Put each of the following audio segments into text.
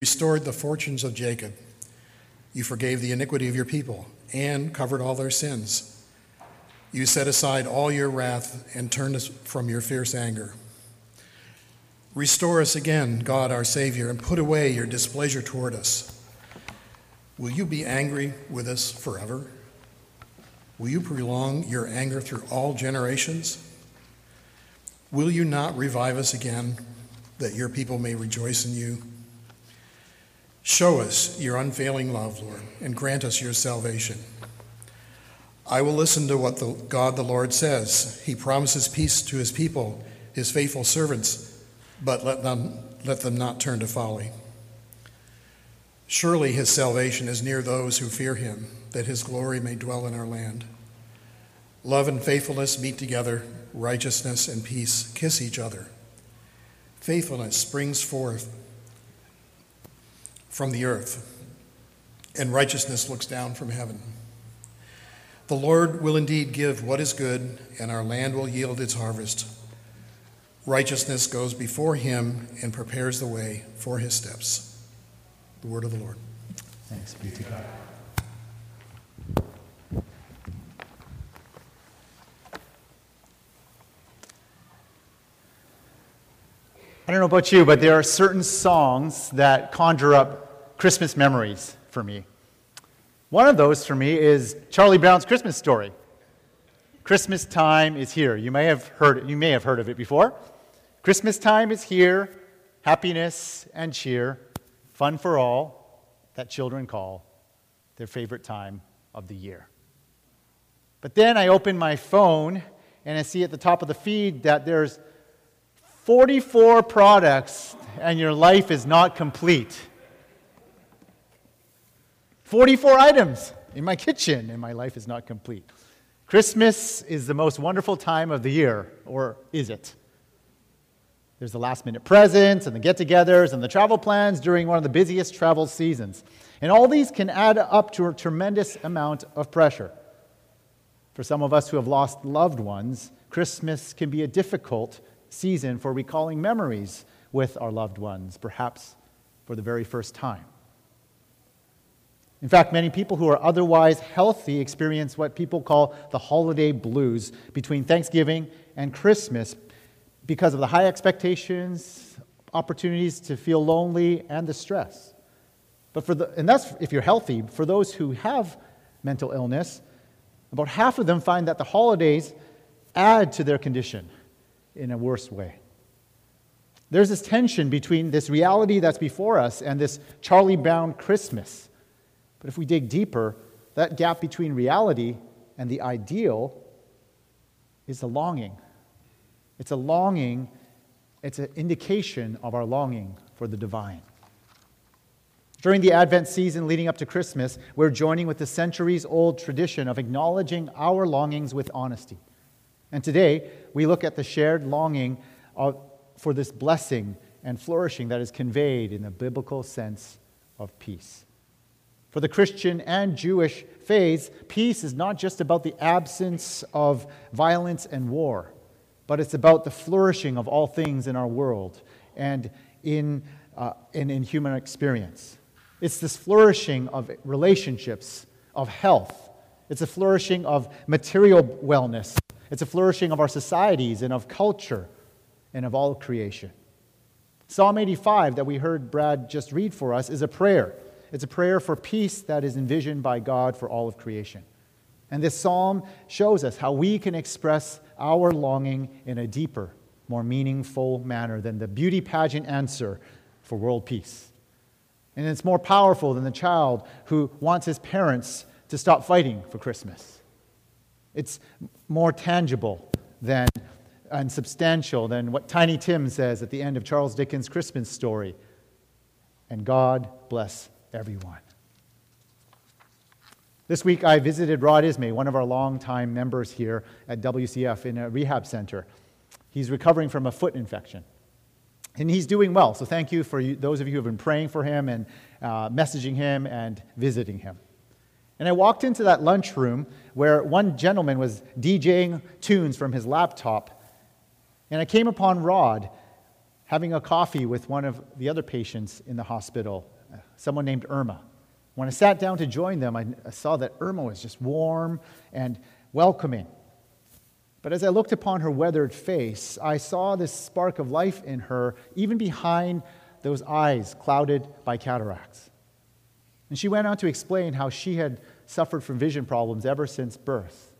restored the fortunes of Jacob. You forgave the iniquity of your people and covered all their sins. You set aside all your wrath and turned us from your fierce anger. Restore us again, God our Savior, and put away your displeasure toward us. Will you be angry with us forever? Will you prolong your anger through all generations? Will you not revive us again, that your people may rejoice in you? Show us your unfailing love, Lord, and grant us your salvation. I will listen to what the God the Lord says. He promises peace to his people, his faithful servants, but let them, let them not turn to folly. Surely his salvation is near those who fear him, that his glory may dwell in our land. Love and faithfulness meet together, righteousness and peace kiss each other. Faithfulness springs forth from the earth, and righteousness looks down from heaven. The Lord will indeed give what is good, and our land will yield its harvest. Righteousness goes before him and prepares the way for his steps. The word of the Lord. Thanks be to God. I don't know about you, but there are certain songs that conjure up Christmas memories for me. One of those for me is Charlie Brown's Christmas story. Christmas time is here. You may have heard it. you may have heard of it before. Christmas time is here, happiness and cheer, fun for all that children call their favorite time of the year. But then I open my phone and I see at the top of the feed that there's 44 products and your life is not complete. 44 items in my kitchen and my life is not complete. Christmas is the most wonderful time of the year, or is it? There's the last minute presents and the get togethers and the travel plans during one of the busiest travel seasons. And all these can add up to a tremendous amount of pressure. For some of us who have lost loved ones, Christmas can be a difficult season for recalling memories with our loved ones, perhaps for the very first time. In fact, many people who are otherwise healthy experience what people call the holiday blues between Thanksgiving and Christmas because of the high expectations, opportunities to feel lonely, and the stress. But for the, and that's if you're healthy. For those who have mental illness, about half of them find that the holidays add to their condition in a worse way. There's this tension between this reality that's before us and this Charlie Brown Christmas. But if we dig deeper, that gap between reality and the ideal is a longing. It's a longing, it's an indication of our longing for the divine. During the Advent season leading up to Christmas, we're joining with the centuries old tradition of acknowledging our longings with honesty. And today, we look at the shared longing of, for this blessing and flourishing that is conveyed in the biblical sense of peace. For the Christian and Jewish faiths, peace is not just about the absence of violence and war, but it's about the flourishing of all things in our world and in, uh, and in human experience. It's this flourishing of relationships, of health. It's a flourishing of material wellness. It's a flourishing of our societies and of culture and of all creation. Psalm 85, that we heard Brad just read for us, is a prayer. It's a prayer for peace that is envisioned by God for all of creation. And this psalm shows us how we can express our longing in a deeper, more meaningful manner than the beauty pageant answer for world peace. And it's more powerful than the child who wants his parents to stop fighting for Christmas. It's more tangible than and substantial than what Tiny Tim says at the end of Charles Dickens' Christmas story. And God bless everyone. This week I visited Rod Ismay, one of our longtime members here at WCF in a rehab center. He's recovering from a foot infection. And he's doing well. So thank you for you, those of you who have been praying for him and uh, messaging him and visiting him. And I walked into that lunchroom where one gentleman was DJing tunes from his laptop. And I came upon Rod having a coffee with one of the other patients in the hospital, someone named Irma. When I sat down to join them, I saw that Irma was just warm and welcoming. But as I looked upon her weathered face, I saw this spark of life in her, even behind those eyes clouded by cataracts. And she went on to explain how she had suffered from vision problems ever since birth.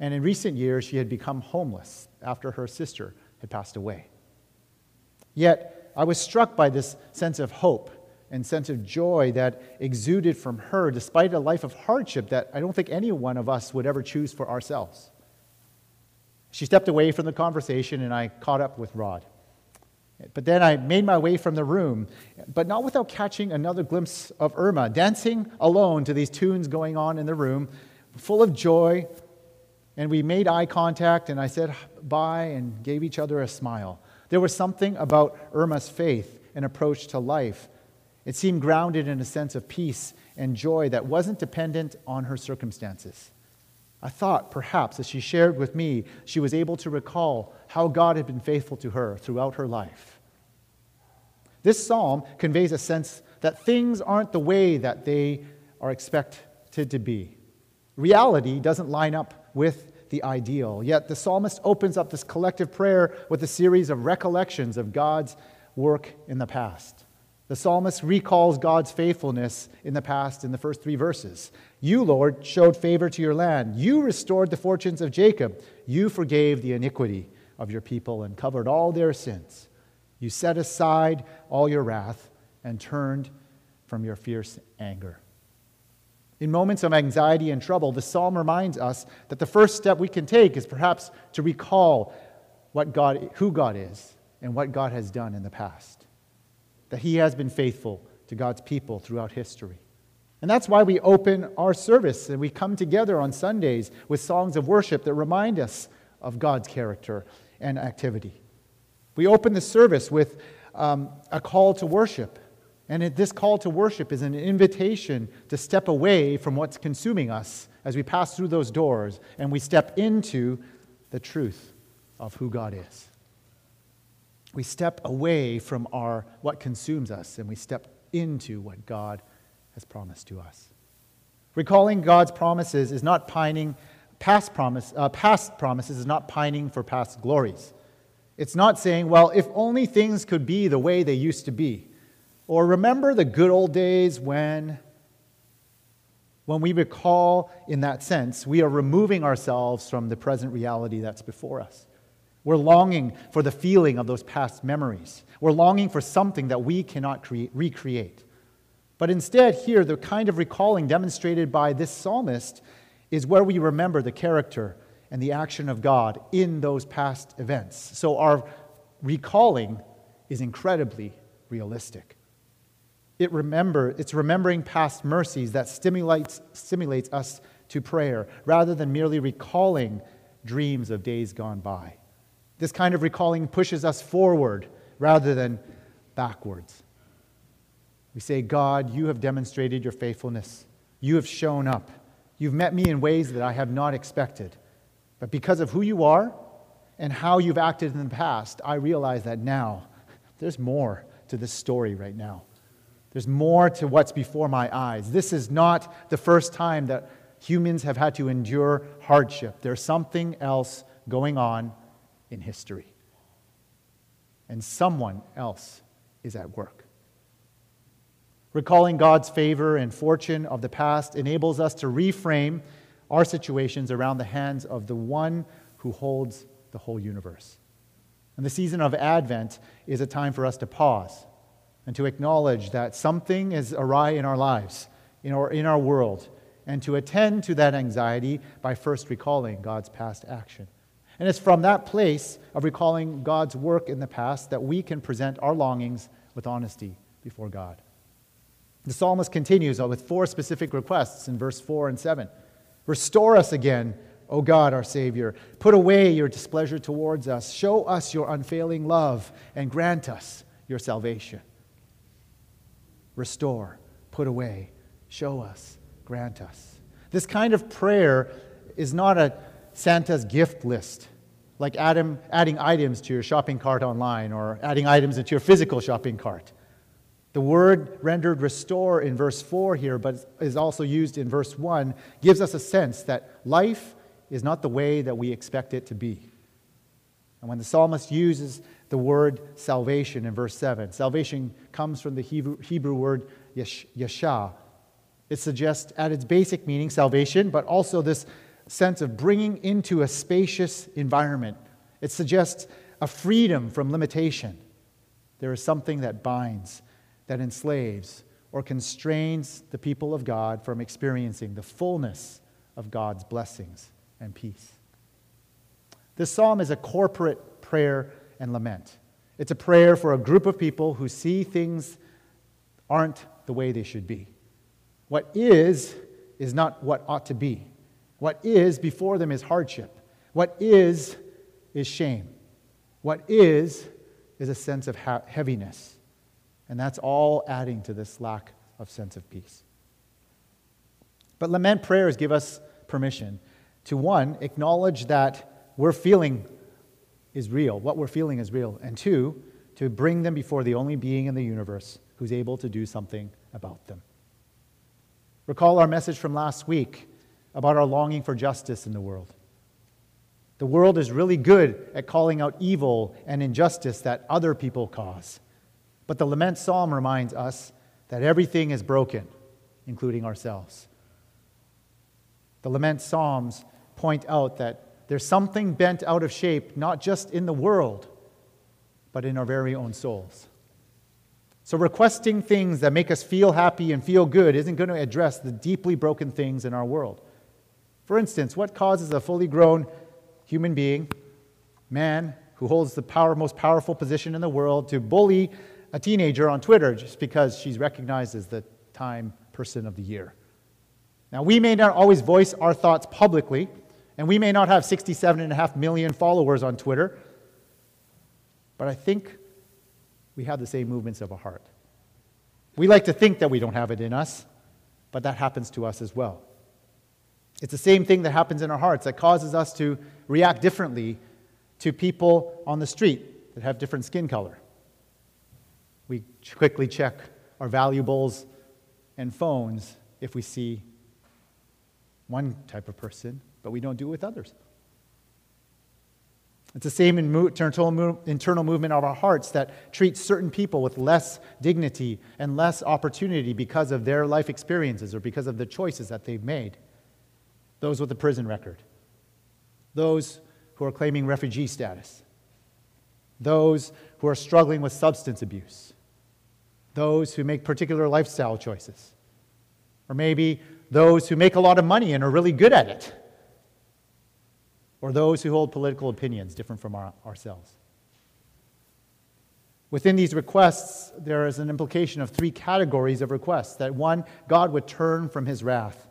And in recent years, she had become homeless after her sister had passed away. Yet, I was struck by this sense of hope and sense of joy that exuded from her, despite a life of hardship that I don't think any one of us would ever choose for ourselves. She stepped away from the conversation, and I caught up with Rod. But then I made my way from the room, but not without catching another glimpse of Irma, dancing alone to these tunes going on in the room, full of joy. And we made eye contact, and I said bye and gave each other a smile. There was something about Irma's faith and approach to life. It seemed grounded in a sense of peace and joy that wasn't dependent on her circumstances. I thought perhaps as she shared with me, she was able to recall how God had been faithful to her throughout her life. This psalm conveys a sense that things aren't the way that they are expected to be. Reality doesn't line up with the ideal. Yet the psalmist opens up this collective prayer with a series of recollections of God's work in the past. The psalmist recalls God's faithfulness in the past in the first three verses. You, Lord, showed favor to your land. You restored the fortunes of Jacob. You forgave the iniquity of your people and covered all their sins. You set aside all your wrath and turned from your fierce anger. In moments of anxiety and trouble, the psalm reminds us that the first step we can take is perhaps to recall what God, who God is and what God has done in the past that He has been faithful to God's people throughout history. And that's why we open our service and we come together on Sundays with songs of worship that remind us of God's character and activity. We open the service with um, a call to worship. And this call to worship is an invitation to step away from what's consuming us as we pass through those doors and we step into the truth of who God is we step away from our, what consumes us and we step into what God has promised to us. Recalling God's promises is not pining, past, promise, uh, past promises is not pining for past glories. It's not saying, well, if only things could be the way they used to be. Or remember the good old days when. When we recall in that sense, we are removing ourselves from the present reality that's before us. We're longing for the feeling of those past memories. We're longing for something that we cannot create, recreate. But instead, here, the kind of recalling demonstrated by this psalmist is where we remember the character and the action of God in those past events. So our recalling is incredibly realistic. It remember, it's remembering past mercies that stimulates, stimulates us to prayer rather than merely recalling dreams of days gone by. This kind of recalling pushes us forward rather than backwards. We say, God, you have demonstrated your faithfulness. You have shown up. You've met me in ways that I have not expected. But because of who you are and how you've acted in the past, I realize that now there's more to this story right now. There's more to what's before my eyes. This is not the first time that humans have had to endure hardship. There's something else going on in history. And someone else is at work. Recalling God's favor and fortune of the past enables us to reframe our situations around the hands of the one who holds the whole universe. And the season of Advent is a time for us to pause and to acknowledge that something is awry in our lives, in our, in our world, and to attend to that anxiety by first recalling God's past action. And it's from that place of recalling God's work in the past that we can present our longings with honesty before God. The psalmist continues uh, with four specific requests in verse 4 and 7. Restore us again, O God, our Savior. Put away your displeasure towards us. Show us your unfailing love and grant us your salvation. Restore, put away, show us, grant us. This kind of prayer is not a Santa's gift list. like Adam, adding items to your shopping cart online or adding items into your physical shopping cart. The word rendered restore in verse 4 here, but is also used in verse 1, gives us a sense that life is not the way that we expect it to be. And when the psalmist uses the word salvation in verse 7, salvation comes from the Hebrew, word yasha. It suggests, at its basic meaning, salvation, but also this sense of bringing into a spacious environment. It suggests a freedom from limitation. There is something that binds, that enslaves, or constrains the people of God from experiencing the fullness of God's blessings and peace. This psalm is a corporate prayer and lament. It's a prayer for a group of people who see things aren't the way they should be. What is, is not what ought to be. What is before them is hardship. What is, is shame. What is, is a sense of heaviness. And that's all adding to this lack of sense of peace. But lament prayers give us permission to one, acknowledge that we're feeling is real, what we're feeling is real, and two, to bring them before the only being in the universe who's able to do something about them. Recall our message from last week about our longing for justice in the world. The world is really good at calling out evil and injustice that other people cause. But the lament psalm reminds us that everything is broken, including ourselves. The lament psalms point out that there's something bent out of shape, not just in the world, but in our very own souls. So, requesting things that make us feel happy and feel good isn't going to address the deeply broken things in our world. For instance, what causes a fully grown human being, man, who holds the power, most powerful position in the world, to bully a teenager on Twitter just because she's recognized as the Time Person of the Year? Now, we may not always voice our thoughts publicly, and we may not have 67.5 million followers on Twitter, but I think we have the same movements of a heart. We like to think that we don't have it in us, but that happens to us as well. It's the same thing that happens in our hearts that causes us to react differently to people on the street that have different skin color. We quickly check our valuables and phones if we see one type of person, but we don't do it with others. It's the same internal movement of our hearts that treats certain people with less dignity and less opportunity because of their life experiences or because of the choices that they've made. Those with a prison record, those who are claiming refugee status, those who are struggling with substance abuse, those who make particular lifestyle choices, or maybe those who make a lot of money and are really good at it. Or those who hold political opinions different from our, ourselves. Within these requests, there is an implication of three categories of requests that one, God would turn from his wrath,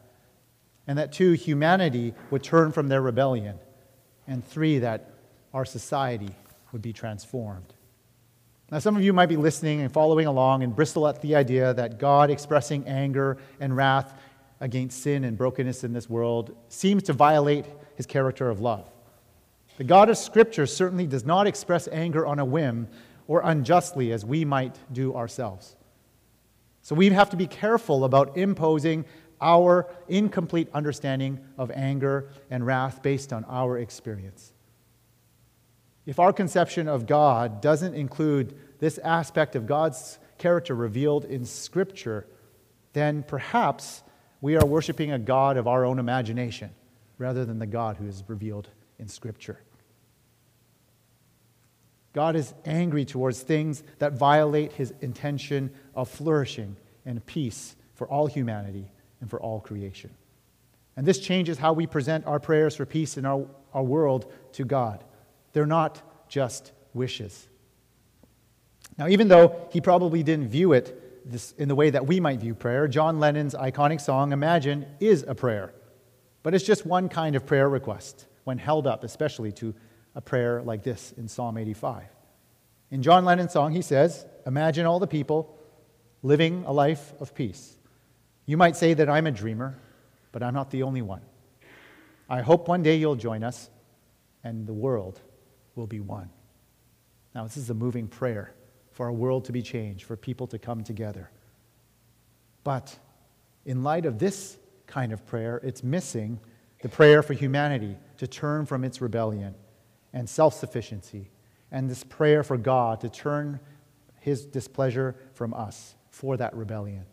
and that two, humanity would turn from their rebellion, and three, that our society would be transformed. Now, some of you might be listening and following along and bristle at the idea that God expressing anger and wrath against sin and brokenness in this world seems to violate his character of love. The God of Scripture certainly does not express anger on a whim or unjustly as we might do ourselves. So we have to be careful about imposing our incomplete understanding of anger and wrath based on our experience. If our conception of God doesn't include this aspect of God's character revealed in Scripture, then perhaps we are worshiping a God of our own imagination rather than the God who is revealed in Scripture. God is angry towards things that violate his intention of flourishing and peace for all humanity and for all creation. And this changes how we present our prayers for peace in our, our world to God. They're not just wishes. Now, even though he probably didn't view it this, in the way that we might view prayer, John Lennon's iconic song, Imagine, is a prayer. But it's just one kind of prayer request when held up, especially to a prayer like this in Psalm 85. In John Lennon's song, he says, Imagine all the people living a life of peace. You might say that I'm a dreamer, but I'm not the only one. I hope one day you'll join us and the world will be one. Now, this is a moving prayer for our world to be changed, for people to come together. But in light of this kind of prayer, it's missing the prayer for humanity to turn from its rebellion and self sufficiency, and this prayer for God to turn his displeasure from us for that rebellion.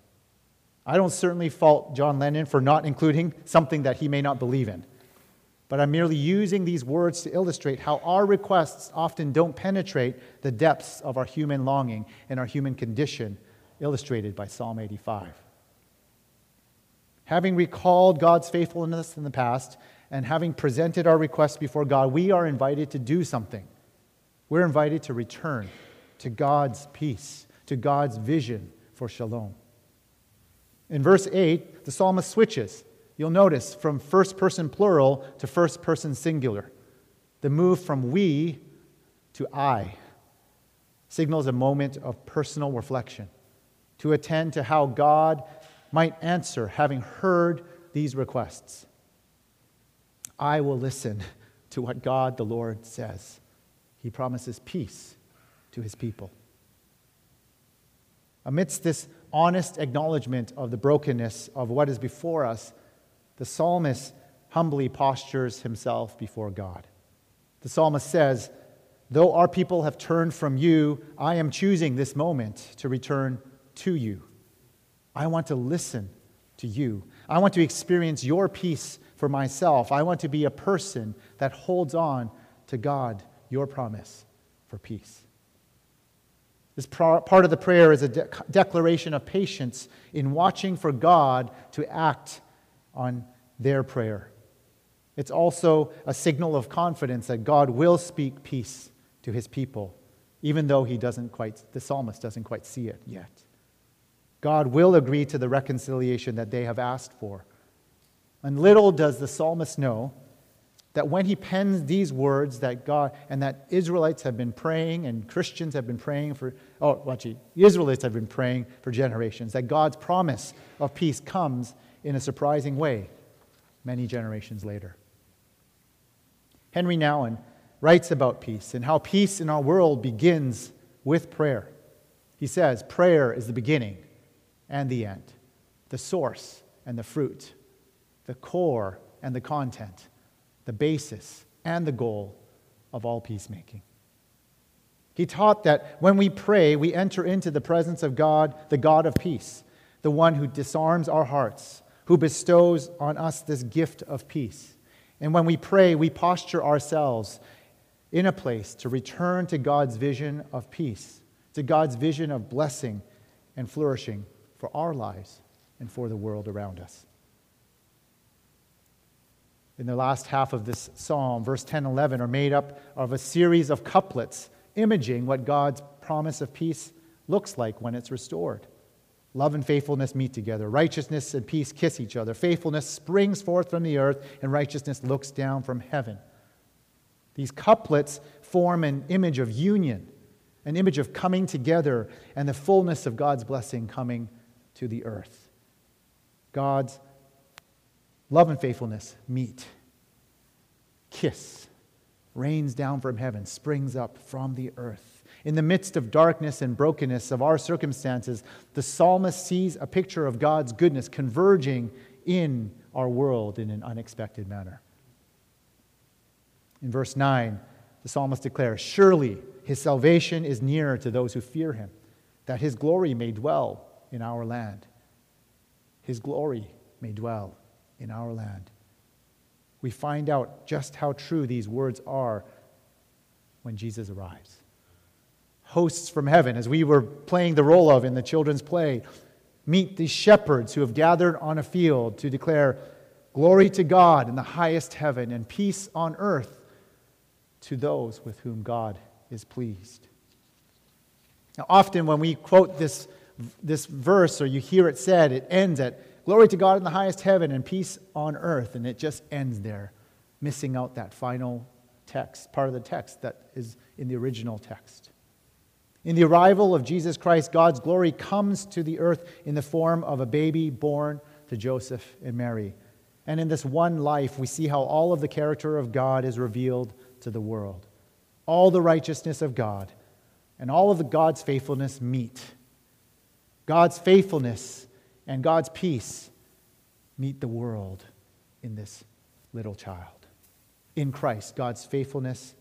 I don't certainly fault John Lennon for not including something that he may not believe in, but I'm merely using these words to illustrate how our requests often don't penetrate the depths of our human longing and our human condition, illustrated by Psalm 85. Having recalled God's faithfulness in the past and having presented our requests before God, we are invited to do something. We're invited to return to God's peace, to God's vision for shalom. In verse 8, the psalmist switches. You'll notice from first person plural to first person singular. The move from we to I signals a moment of personal reflection to attend to how God might answer, having heard these requests. I will listen to what God the Lord says. He promises peace to his people. Amidst this honest acknowledgement of the brokenness of what is before us, the psalmist humbly postures himself before God. The psalmist says, Though our people have turned from you, I am choosing this moment to return to you. I want to listen to you. I want to experience your peace for myself. I want to be a person that holds on to God, your promise for peace. This part of the prayer is a de- declaration of patience in watching for God to act on their prayer. It's also a signal of confidence that God will speak peace to his people, even though he doesn't quite, the psalmist doesn't quite see it yet. God will agree to the reconciliation that they have asked for. And little does the psalmist know that when he pens these words that God and that Israelites have been praying and Christians have been praying for, oh, watch actually, Israelites have been praying for generations, that God's promise of peace comes in a surprising way many generations later. Henri Nouwen writes about peace and how peace in our world begins with prayer. He says, Prayer is the beginning and the end, the source and the fruit, the core and the content, the basis and the goal of all peacemaking. He taught that when we pray, we enter into the presence of God, the God of peace, the one who disarms our hearts, who bestows on us this gift of peace. And when we pray, we posture ourselves in a place to return to God's vision of peace, to God's vision of blessing and flourishing for our lives and for the world around us. In the last half of this psalm, verse 10 and 11 are made up of a series of couplets imaging what God's promise of peace looks like when it's restored. Love and faithfulness meet together. Righteousness and peace kiss each other. Faithfulness springs forth from the earth, and righteousness looks down from heaven. These couplets form an image of union, an image of coming together, and the fullness of God's blessing coming to the earth. God's love and faithfulness meet, kiss, rains down from heaven, springs up from the earth. In the midst of darkness and brokenness of our circumstances, the psalmist sees a picture of God's goodness converging in our world in an unexpected manner. In verse 9, the psalmist declares Surely his salvation is nearer to those who fear him, that his glory may dwell in our land. His glory may dwell in our land. We find out just how true these words are when Jesus arrives. Hosts from heaven, as we were playing the role of in the children's play, meet these shepherds who have gathered on a field to declare glory to God in the highest heaven and peace on earth to those with whom God is pleased. Now, often when we quote this this verse or you hear it said, it ends at glory to God in the highest heaven and peace on earth. And it just ends there, missing out that final text, part of the text that is in the original text. In the arrival of Jesus Christ, God's glory comes to the earth in the form of a baby born to Joseph and Mary. And in this one life, we see how all of the character of God is revealed to the world. all the righteousness of God and all of God's faithfulness meet. God's faithfulness and God's peace meet the world in this little child. In Christ, God's faithfulness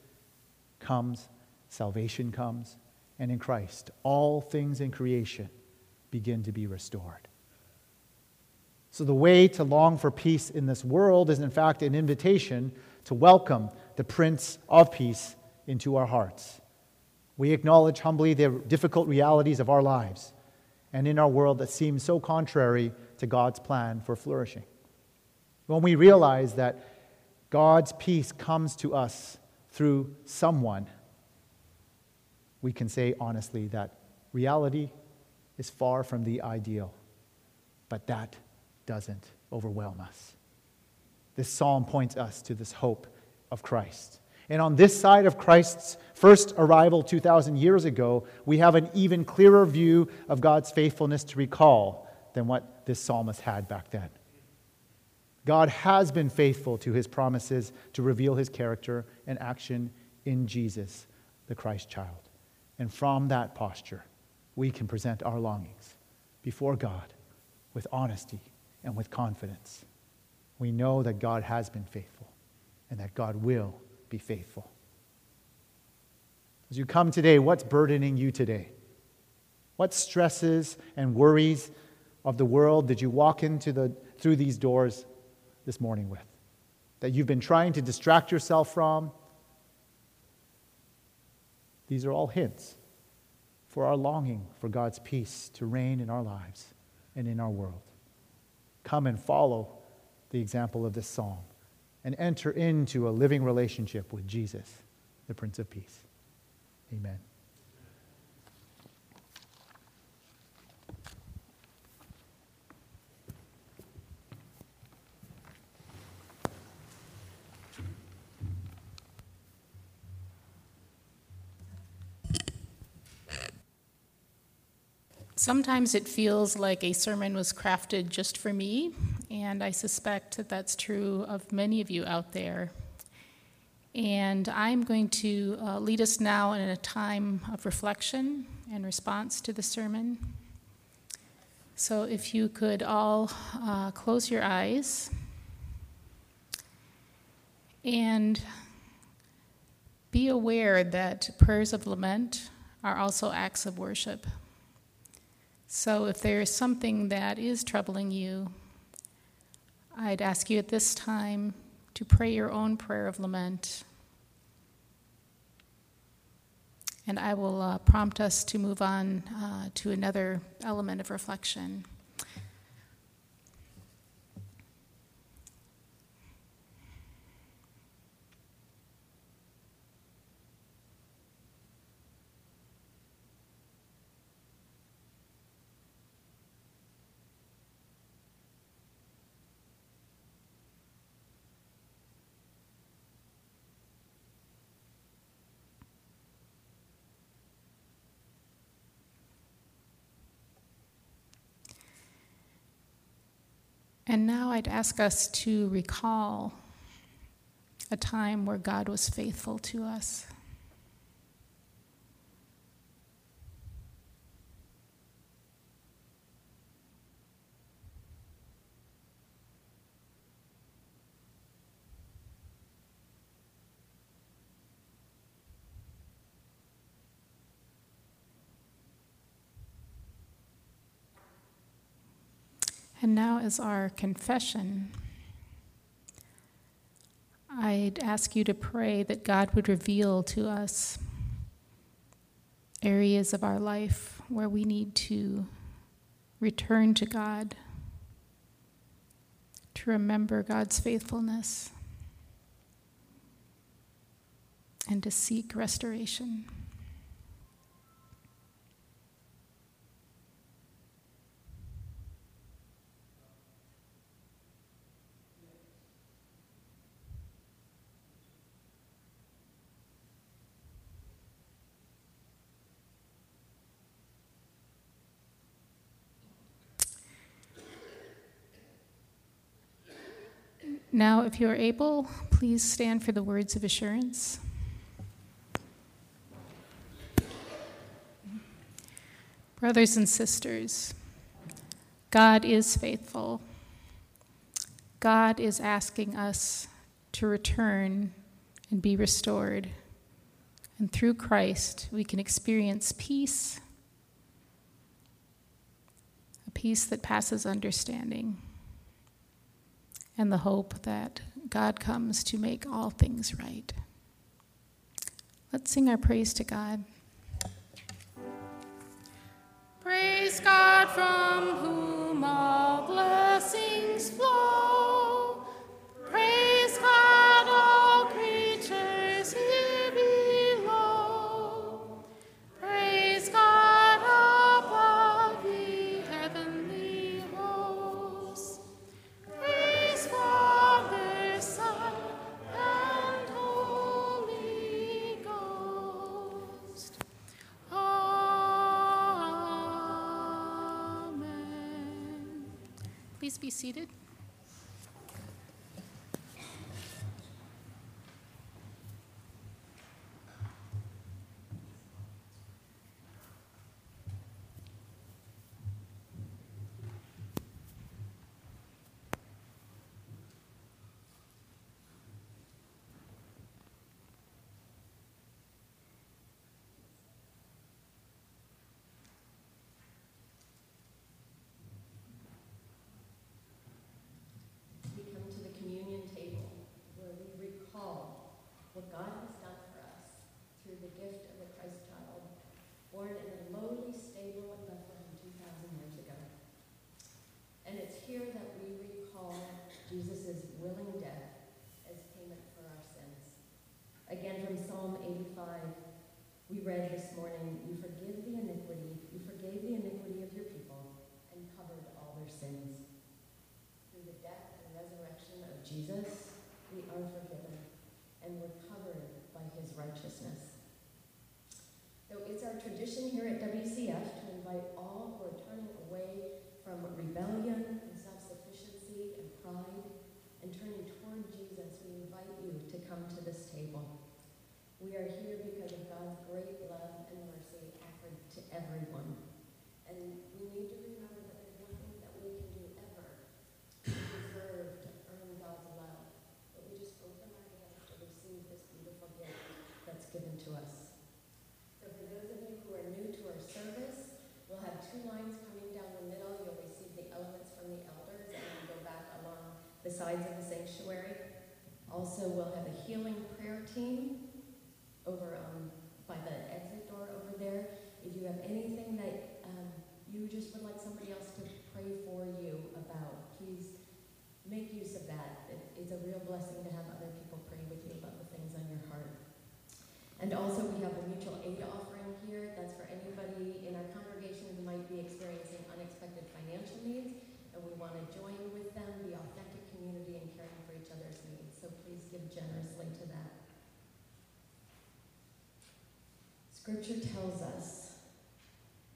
comes, salvation comes, and in Christ, all things in creation begin to be restored. So, the way to long for peace in this world is, in fact, an invitation to welcome the Prince of Peace into our hearts. We acknowledge humbly the difficult realities of our lives and in our world that seems so contrary to God's plan for flourishing. When we realize that God's peace comes to us through someone, we can say honestly that reality is far from the ideal, but that doesn't overwhelm us. This psalm points us to this hope of Christ. And on this side of Christ's first arrival 2,000 years ago, we have an even clearer view of God's faithfulness to recall than what this psalmist had back then. God has been faithful to his promises to reveal his character and action in Jesus, the Christ child. And from that posture, we can present our longings before God with honesty and with confidence. We know that God has been faithful and that God will be faithful. As you come today, what's burdening you today? What stresses and worries of the world did you walk into the, through these doors this morning with? That you've been trying to distract yourself from? These are all hints for our longing for God's peace to reign in our lives and in our world. Come and follow the example of this psalm and enter into a living relationship with Jesus, the Prince of Peace. Amen. Sometimes it feels like a sermon was crafted just for me, and I suspect that that's true of many of you out there. And I'm going to uh, lead us now in a time of reflection and response to the sermon. So, if you could all uh, close your eyes and be aware that prayers of lament are also acts of worship. So, if there is something that is troubling you, I'd ask you at this time to pray your own prayer of lament. And I will uh, prompt us to move on uh, to another element of reflection. And now I'd ask us to recall a time where God was faithful to us. And now, as our confession, I'd ask you to pray that God would reveal to us areas of our life where we need to return to God, to remember God's faithfulness, and to seek restoration. Now, if you are able, please stand for the words of assurance. Brothers and sisters, God is faithful. God is asking us to return and be restored. And through Christ, we can experience peace, a peace that passes understanding and the hope that God comes to make all things right. Let's sing our praise to God. Praise God from whom all blessings flow. Be seated. we come to the communion table where we recall what God has done for us through the gift of the Christ child, born in a lowly stable in Bethlehem 2,000 years ago. And it's here that we recall Jesus' willing death as payment for our sins. Again, from Psalm 85, we read this morning, You forgive the iniquity, you forgave the iniquity of your people, and covered all their sins. Through the death and resurrection of Jesus, we are forgiven and we're covered by his righteousness. So it's our tradition here at WCF to invite all who are turning away from rebellion and self-sufficiency and pride and turning toward Jesus, we invite you to come to this table. We are here because of God's great love and mercy offered to everyone. Sides of the sanctuary. Also, we'll have a healing prayer team over um, by the exit door over there. If you have anything that um, you just would like somebody else to pray for you about, please make use of that. It, it's a real blessing to have other people pray with you about the things on your heart. And also, we have a mutual aid offering here. That's for anybody in our congregation who might be experiencing unexpected financial needs, and we want to join with them, be authentic community, and caring for each other's needs. So please give generously to that. Scripture tells us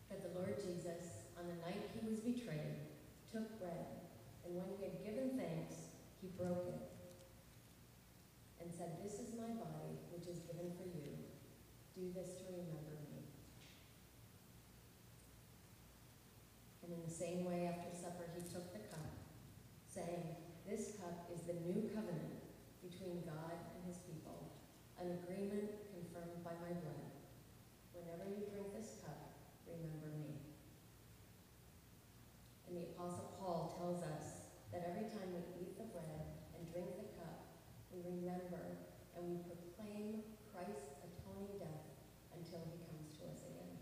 that the Lord Jesus, on the night he was betrayed, took bread, and when he had given thanks, he broke it and said, This is my body, which is given for you. Do this to remember me. And in the same way, after supper, he took the cup, saying, This cup is the new covenant between God and his people, an agreement confirmed by my blood. Whenever you drink this cup, remember me. And the Apostle Paul tells us that every time we eat the bread and drink the cup, we remember and we proclaim Christ's atoning death until he comes to us again.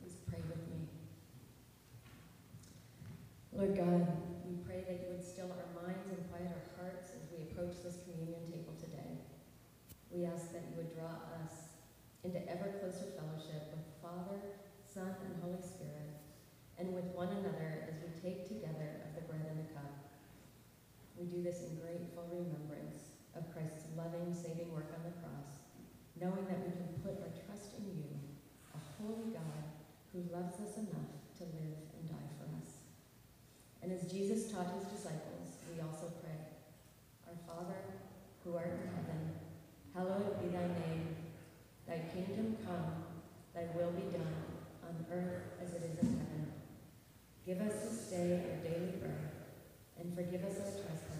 Please pray with me. Lord God, with one another as we take together of the bread and the cup. We do this in grateful remembrance of Christ's loving, saving work on the cross, knowing that we can put our trust in you, a holy God who loves us enough to live and die for us. And as Jesus taught his disciples, we also pray, Our Father, who art in heaven, hallowed be thy name. Thy kingdom come, thy will be done, on earth as it is in heaven. Give us this day our daily bread, and forgive us our trespasses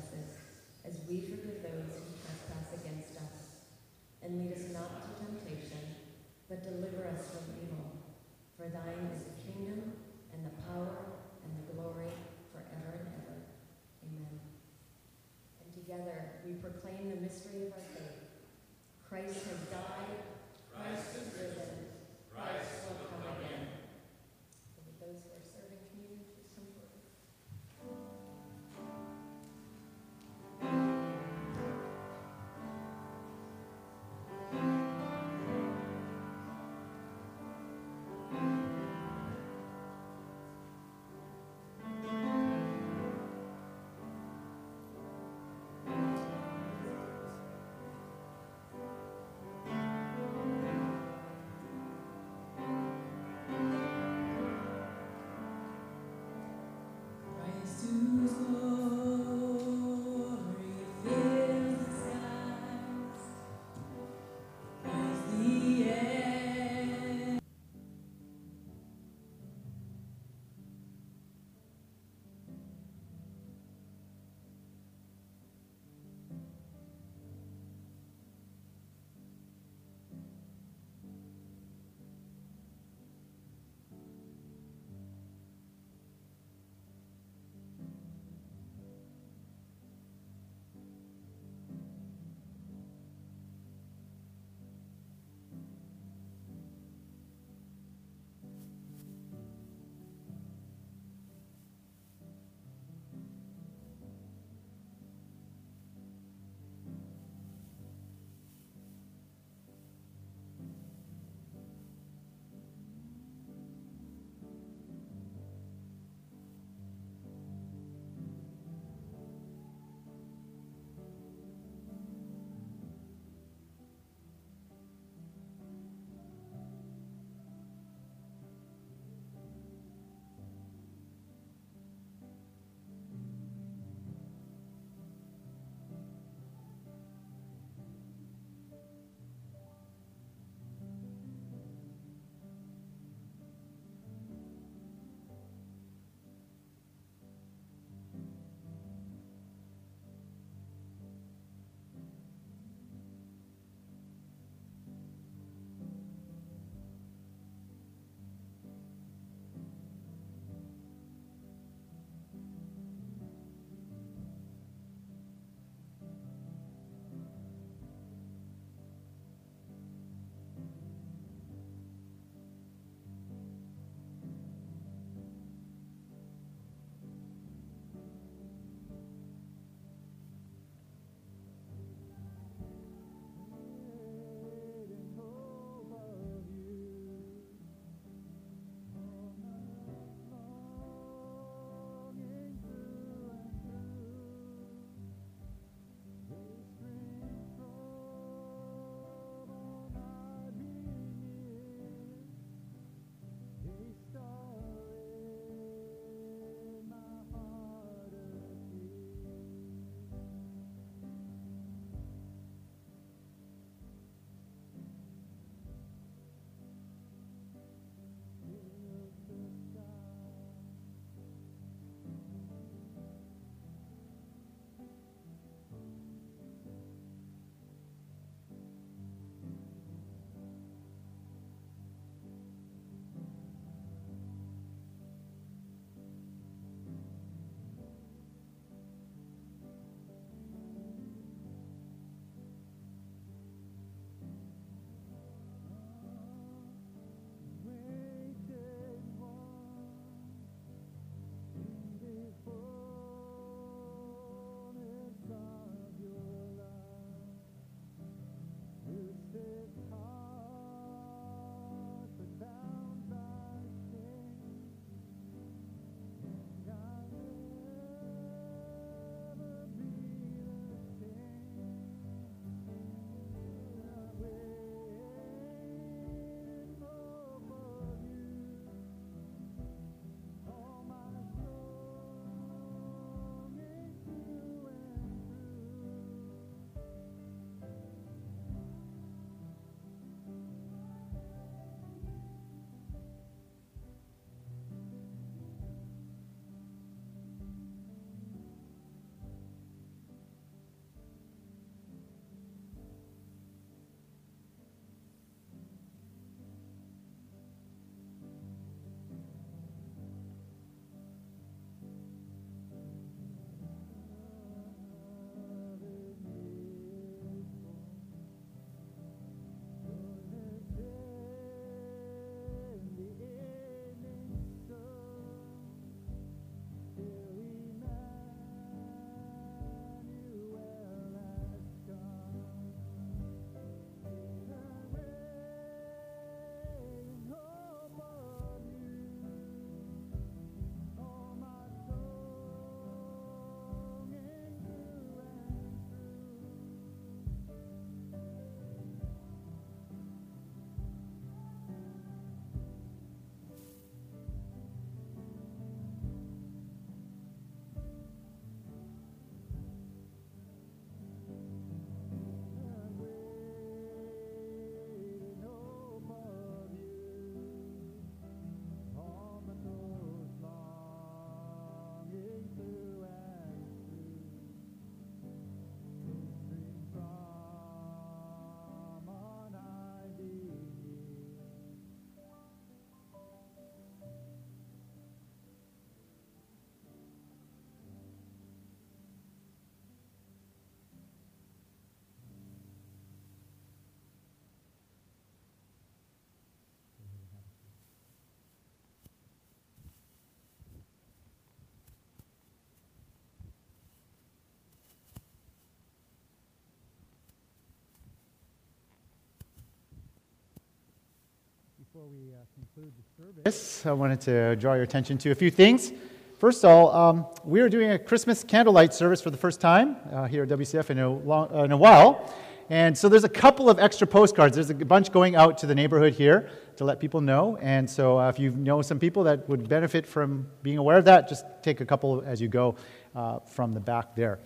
Before we uh, conclude the service, I wanted to draw your attention to a few things. First of all, um, we are doing a Christmas candlelight service for the first time uh, here at WCF in a, long, uh, in a while. And so there's a couple of extra postcards. There's a bunch going out to the neighborhood here to let people know. And so uh, if you know some people that would benefit from being aware of that, just take a couple as you go uh, from the back there.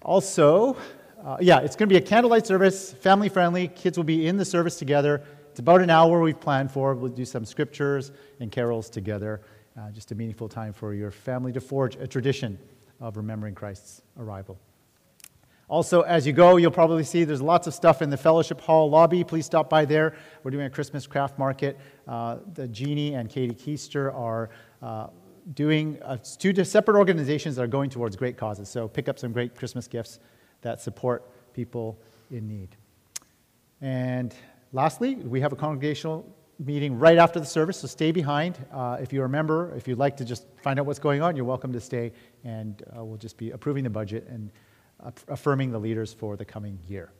Also, uh, yeah, it's going to be a candlelight service, family friendly. Kids will be in the service together. It's about an hour we've planned for. We'll do some scriptures and carols together. Uh, just a meaningful time for your family to forge a tradition of remembering Christ's arrival. Also, as you go, you'll probably see there's lots of stuff in the fellowship hall lobby. Please stop by there. We're doing a Christmas craft market. Uh, the Jeannie and Katie Keister are uh, doing uh, two separate organizations that are going towards great causes. So pick up some great Christmas gifts that support people in need. And lastly, we have a congregational meeting right after the service, so stay behind. Uh, if you're a member, if you'd like to just find out what's going on, you're welcome to stay, and uh, we'll just be approving the budget and affirming the leaders for the coming year.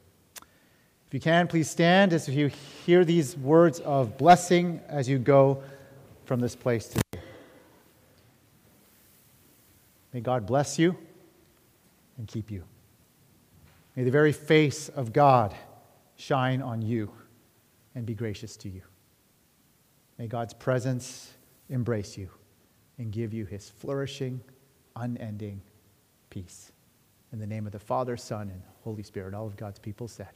If you can, please stand as you hear these words of blessing as you go from this place today. May God bless you and keep you. May the very face of God shine on you and be gracious to you. May God's presence embrace you and give you his flourishing, unending peace. In the name of the Father, Son, and Holy Spirit, all of God's people said,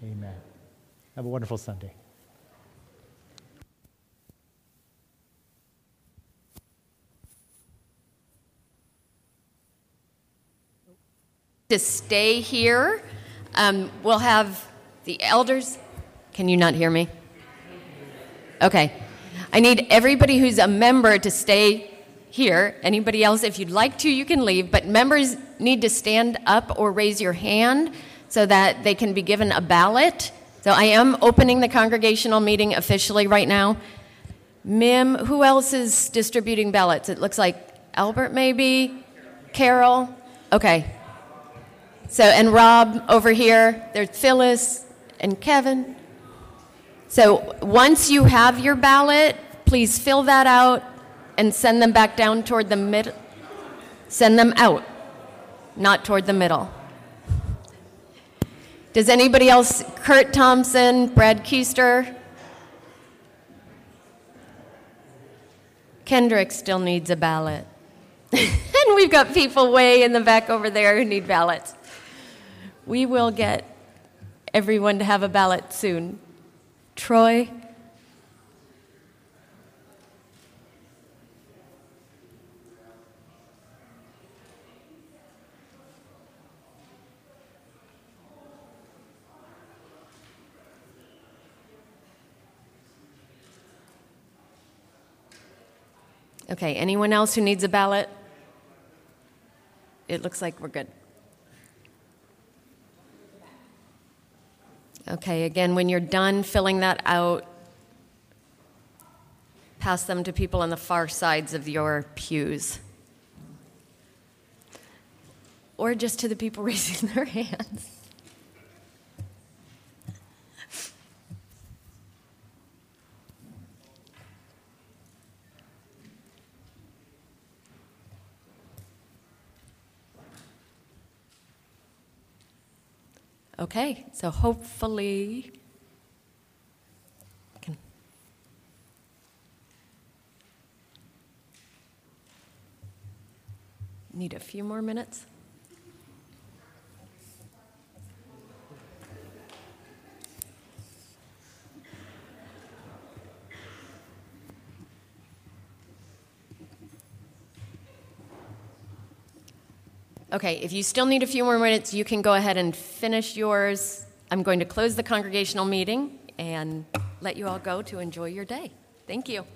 Amen. Have a wonderful Sunday. To stay here, um, we'll have the elders. Can you not hear me? Okay. I need everybody who's a member to stay here. Anybody else, if you'd like to, you can leave, but members need to stand up or raise your hand so that they can be given a ballot. So I am opening the congregational meeting officially right now. Mim, who else is distributing ballots? It looks like Albert, maybe? Carol? Okay. So, and Rob over here. There's Phyllis and Kevin. So once you have your ballot, please fill that out and send them back down toward the middle. Send them out, not toward the middle. Does anybody else? Kurt Thompson, Brad Keister? Kendrick still needs a ballot. and we've got people way in the back over there who need ballots. We will get everyone to have a ballot soon. Troy? Okay, anyone else who needs a ballot? It looks like we're good. Okay, again, when you're done filling that out, pass them to people on the far sides of your pews. Or just to the people raising their hands. Okay, so hopefully. Need a few more minutes? Okay, if you still need a few more minutes, you can go ahead and finish yours. I'm going to close the congregational meeting and let you all go to enjoy your day. Thank you.